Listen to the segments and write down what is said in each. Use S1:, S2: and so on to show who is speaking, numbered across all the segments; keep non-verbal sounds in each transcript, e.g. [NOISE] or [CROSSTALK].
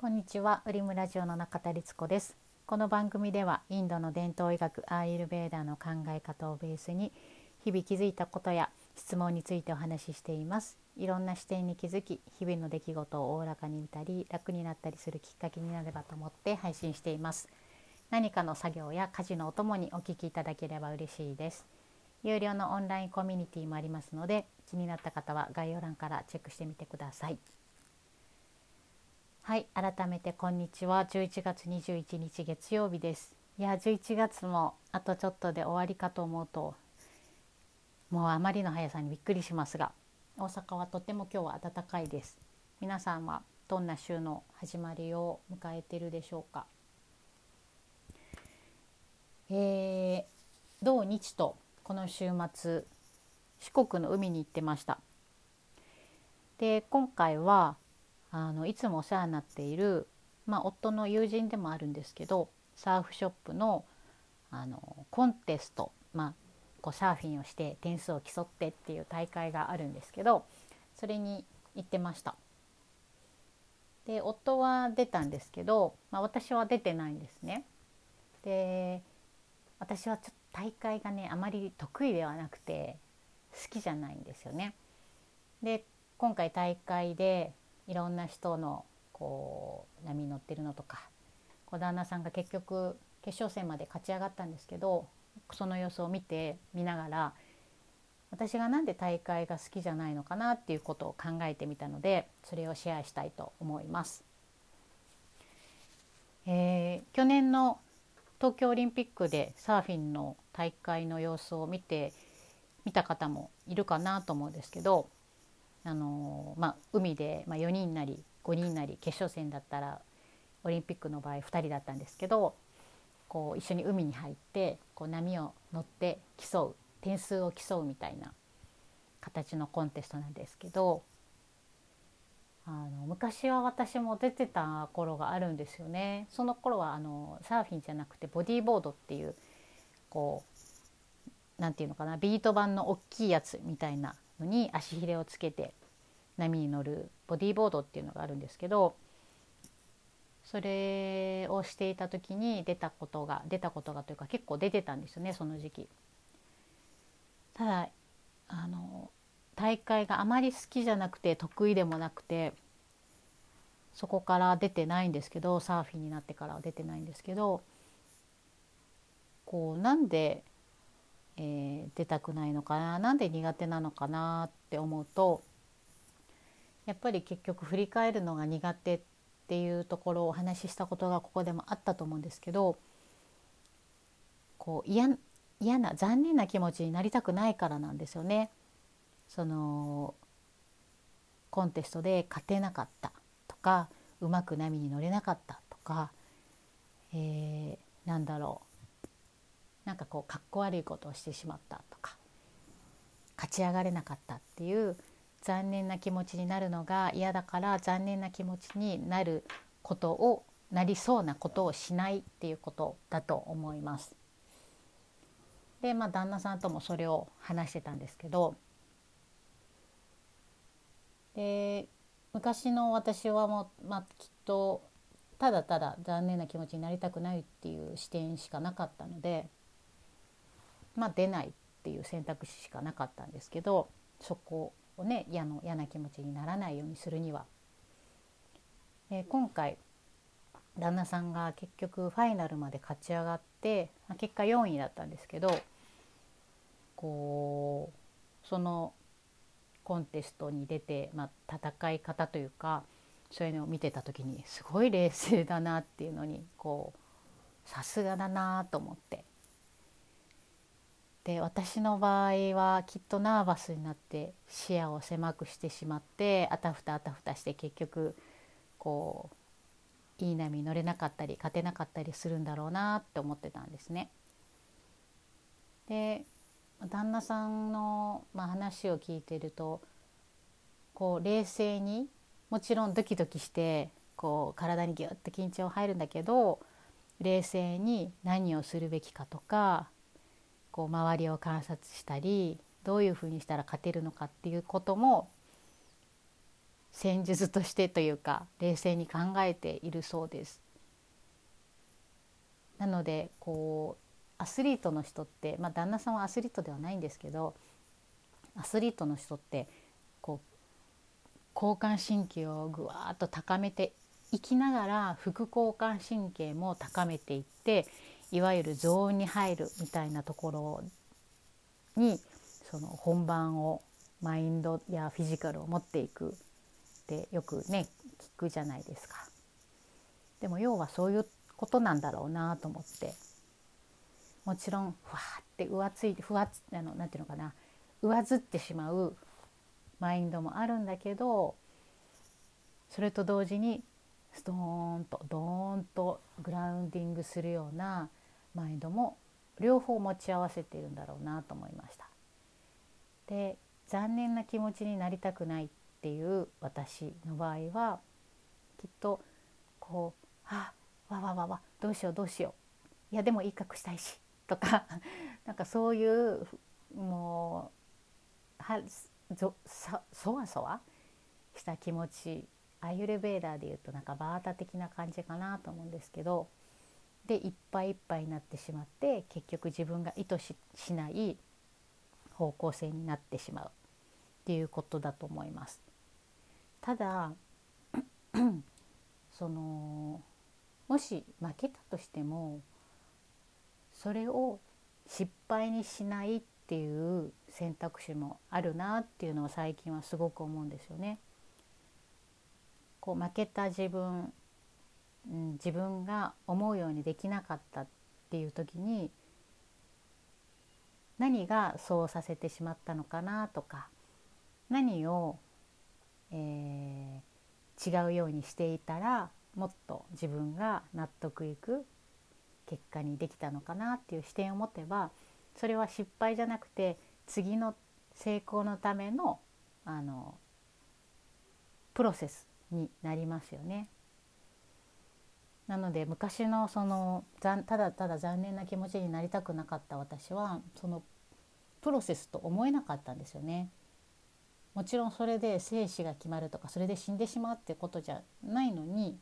S1: こんにちは、ウリムラジオの中田律子です。この番組ではインドの伝統医学アーユルベーダの考え方をベースに日々気づいたことや質問についてお話ししています。いろんな視点に気づき、日々の出来事をおおらかに見たり楽になったりするきっかけになればと思って配信しています。何かの作業や家事のお供にお聞きいただければ嬉しいです。有料のオンラインコミュニティもありますので、気になった方は概要欄からチェックしてみてください。はい改めてこんにちは。11月21日月曜日です。いや11月もあとちょっとで終わりかと思うともうあまりの速さにびっくりしますが大阪はとても今日は暖かいです。皆さんはどんな週の始まりを迎えているでしょうか？えー、土日とこの週末四国の海に行ってました。で今回はあのいつもお世話になっている、まあ、夫の友人でもあるんですけどサーフショップのあのコンテスト、まあ、こうサーフィンをして点数を競ってっていう大会があるんですけどそれに行ってました。で夫は出たんですけど、まあ、私は出てないんですね。で私はちょっと大会がねあまり得意ではなくて好きじゃないんですよね。で今回大会でいろんな人のこう波に乗ってるのとかこう旦那さんが結局決勝戦まで勝ち上がったんですけどその様子を見て見ながら私が何で大会が好きじゃないのかなっていうことを考えてみたのでそれをシェアしたいと思います。えー、去年の東京オリンピックでサーフィンの大会の様子を見て見た方もいるかなと思うんですけどあのまあ、海で、まあ、4人なり5人なり決勝戦だったらオリンピックの場合2人だったんですけどこう一緒に海に入ってこう波を乗って競う点数を競うみたいな形のコンテストなんですけどあの昔は私も出てた頃があるんですよね。その頃はあのサーフィンじゃなくてボディーボードっていうこう何て言うのかなビート板の大きいやつみたいなのに足ひれをつけて波に乗るボディーボードっていうのがあるんですけどそれをしていた時に出たことが出たことがというか結構出てたんですよねその時期。ただあの大会があまり好きじゃなくて得意でもなくてそこから出てないんですけどサーフィンになってからは出てないんですけどこうなんでえー、出たくないのかななんで苦手なのかなって思うとやっぱり結局振り返るのが苦手っていうところをお話ししたことがここでもあったと思うんですけどこう嫌嫌な残念な気持ちになりたくないからなんですよね。そのコンテストで勝てなかったとかうまく波に乗れなかったとか、えー、なんだろうなんかこうかっこ悪いことをしてしまったとか勝ち上がれなかったっていう残念な気持ちになるのが嫌だから残念な気持ちになることをなりそうなことをしないっていうことだと思います。でまあ旦那さんともそれを話してたんですけどで昔の私はもう、まあ、きっとただただ残念な気持ちになりたくないっていう視点しかなかったのでまあ、出ないっていう選択肢しかなかったんですけどそこをね嫌の嫌な気持ちにならないようにするには、え、今回旦那さんが結局ファイナルまで勝ち上がって結果4位だったんですけどこうそのコンテストに出て、まあ、戦い方というかそういうのを見てた時にすごい冷静だなっていうのにこうさすがだなと思って。で私の場合はきっとナーバスになって視野を狭くしてしまってあたふたあたふたして結局こういい波に乗れなかったり勝てなかったりするんだろうなって思ってたんですね。で旦那さんの、まあ、話を聞いてるとこう冷静にもちろんドキドキしてこう体にギュッと緊張入るんだけど冷静に何をするべきかとかこう周りを観察したりどういうふうにしたら勝てるのかっていうことも戦術としてというか冷静に考えているそうです。なのでこうアスリートの人って、まあ、旦那さんはアスリートではないんですけどアスリートの人ってこう交感神経をぐわーっと高めていきながら副交感神経も高めていっていわゆるゾーンに入るみたいなところにその本番をマインドやフィジカルを持っていくってよくね聞くじゃないですか。でも要はそういうことなんだろうなと思ってもちろんふわって浮ついてふわつあのなんていうのかな上ずってしまうマインドもあるんだけどそれと同時にストーンとドーンとグラウンディングするようなマインドも両方持ち合わせているんだろうなと思いました。で残念な気持ちになりたくないっていう私の場合はきっとこう「あわわわわどうしようどうしよういやでもいい格したいし」とか [LAUGHS] なんかそういうもうはぞさそわそわした気持ちアイユルベーダーでいうとなんかバータ的な感じかなと思うんですけどでいっぱいいっぱいになってしまって結局自分が意図ししない方向性になってしまうっていうことだと思います。ただ [CLEARS THROAT] そのもし負けたとしてもそれを失敗にしないっていう選択肢もあるなっていうのは最近はすごく思うんですよね。こう負けた自分、うん、自分が思うようにできなかったっていう時に何がそうさせてしまったのかなとか何を、えー、違うようにしていたらもっと自分が納得いく結果にできたのかなっていう視点を持てばそれは失敗じゃなくて次の成功のためのあのプロセスになりますよね。なので昔のそのただただ残念な気持ちになりたくなかった私はそのプロセスと思えなかったんですよね。もちろんそれで生死が決まるとかそれで死んでしまうってことじゃないのに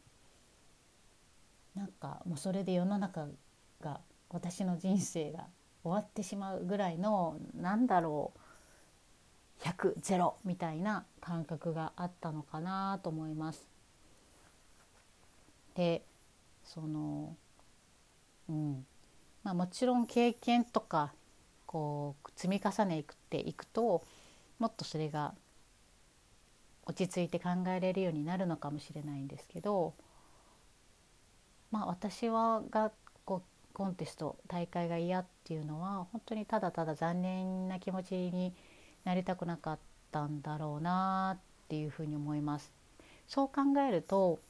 S1: なんかもうそれで世の中が私の人生が終わってしまうぐらいのなんだろう100ゼロみたいな感覚があったのかなと思います。でそのうんまあ、もちろん経験とかこう積み重ねていくともっとそれが落ち着いて考えれるようになるのかもしれないんですけどまあ私はがこうコンテスト大会が嫌っていうのは本当にただただ残念な気持ちになりたくなかったんだろうなっていうふうに思います。そう考えると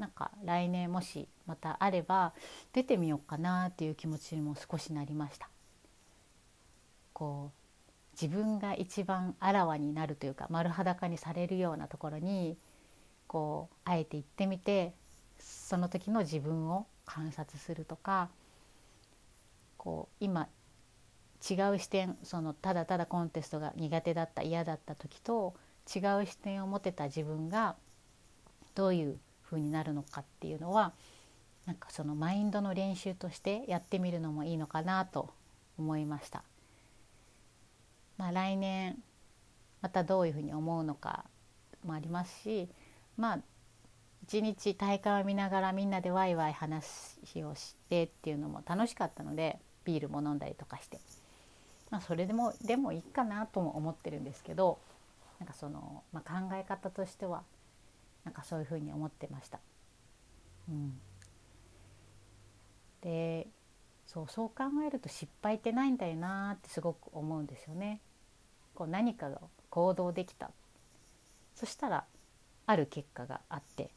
S1: なんか来年もしまたあれば出てみようかなっていう気持ちにも少しなりました。こう自分が一番あらわになるというか丸裸にされるようなところにこうあえて行ってみてその時の自分を観察するとかこう今違う視点そのただただコンテストが苦手だった嫌だった時と違う視点を持てた自分がどういう風になるのかっていうのはなんかそのマインドの練習としてやってみるのもいいのかなと思いました。まあ、来年またどういうふうに思うのかもありますしまあ一日大会を見ながらみんなでワイワイ話をしてっていうのも楽しかったのでビールも飲んだりとかして、まあ、それでもでもいいかなとも思ってるんですけどなんかその、まあ、考え方としてはなんかそういうふうに思ってました。うん、でそうそう考えると失敗ってないんだよなってすごく思うんですよね。こう何かが行動できたそしたらある結果があって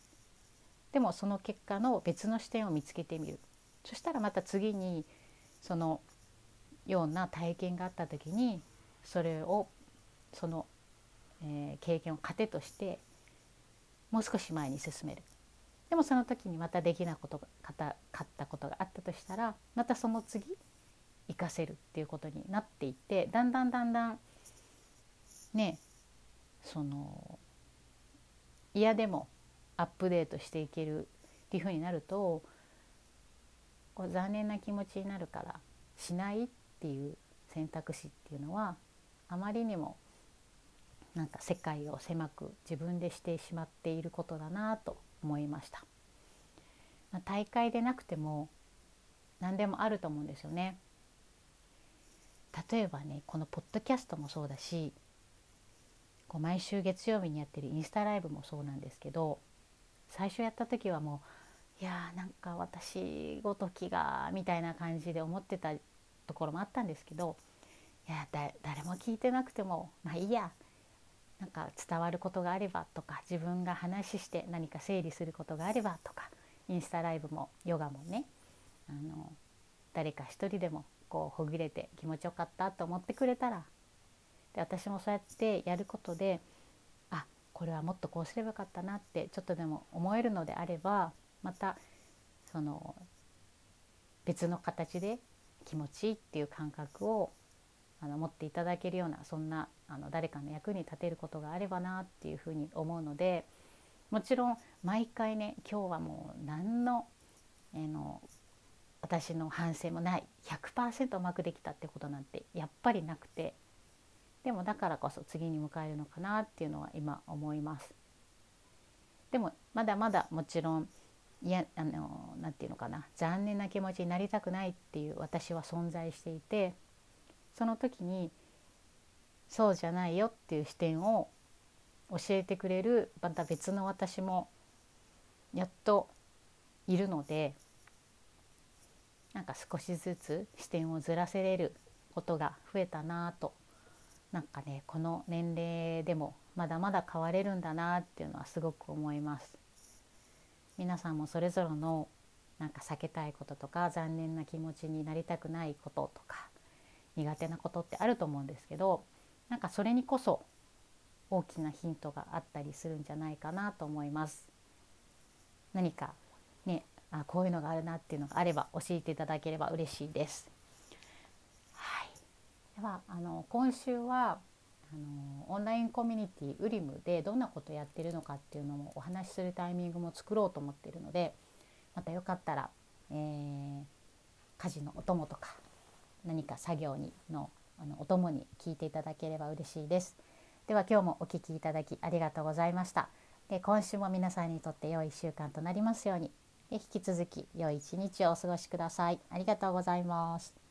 S1: でもその結果の別の視点を見つけてみるそしたらまた次にそのような体験があった時にそれをその、えー、経験を糧としてもう少し前に進める。でもその時にまたできなことがかったことがあったとしたらまたその次活かせるっていうことになっていってだんだんだんだんねその嫌でもアップデートしていけるっていうふうになるとこう残念な気持ちになるからしないっていう選択肢っていうのはあまりにもなんか世界を狭く自分でしてしまっていることだなと思いました。まあ、大会でなくても何でもあると思うんですよね。例えばねこのポッドキャストもそうだしこう毎週月曜日にやってるインスタライブもそうなんですけど最初やった時はもういやーなんか私ごときがみたいな感じで思ってたところもあったんですけどいや誰も聞いてなくてもまあいいやなんか伝わることがあればとか自分が話して何か整理することがあればとかインスタライブもヨガもねあの誰か一人でもこうほぐれて気持ちよかったと思ってくれたらで私もそうやってやることであこれはもっとこうすればよかったなってちょっとでも思えるのであればまたその別の形で気持ちいいっていう感覚をあの持っていただけるようなそんなあの誰かの役に立てることがあればなっていうふうに思うのでもちろん毎回ね今日はもう何の,、え、の私の反省もない100%うまくできたってことなんてやっぱりなくてでもだからこそ次に迎えるのかなっていうのは今思います。でもまだまだもちろんいやあのなて言うのかな残念な気持ちになりたくないっていう私は存在していてその時にそうじゃないよっていう視点を教えてくれるまた別の私もやっといるのでなんか少しずつ視点をずらせれることが増えたなとなんかねこの年齢でもまだまだ変われるんだなっていうのはすごく思います。皆さんもそれぞれのなんか避けたいこととか残念な気持ちになりたくないこととか苦手なことってあると思うんですけどなんかそれにこそ大きなヒントがあったりするんじゃないかなと思います。何かねあこういうのがあるなっていうのがあれば教えていただければ嬉しいです。はいではあの今週はあのオンラインコミュニティウリムでどんなことやってるのかっていうのもお話しするタイミングも作ろうと思っているのでまたよかったら、えー、家事のお供とか何か作業にのあのお供に聞いていただければ嬉しいです。では今日もお聞きいただきありがとうございました。で今週も皆さんにとって良い1週間となりますように。引き続き良い一日をお過ごしください。ありがとうございます。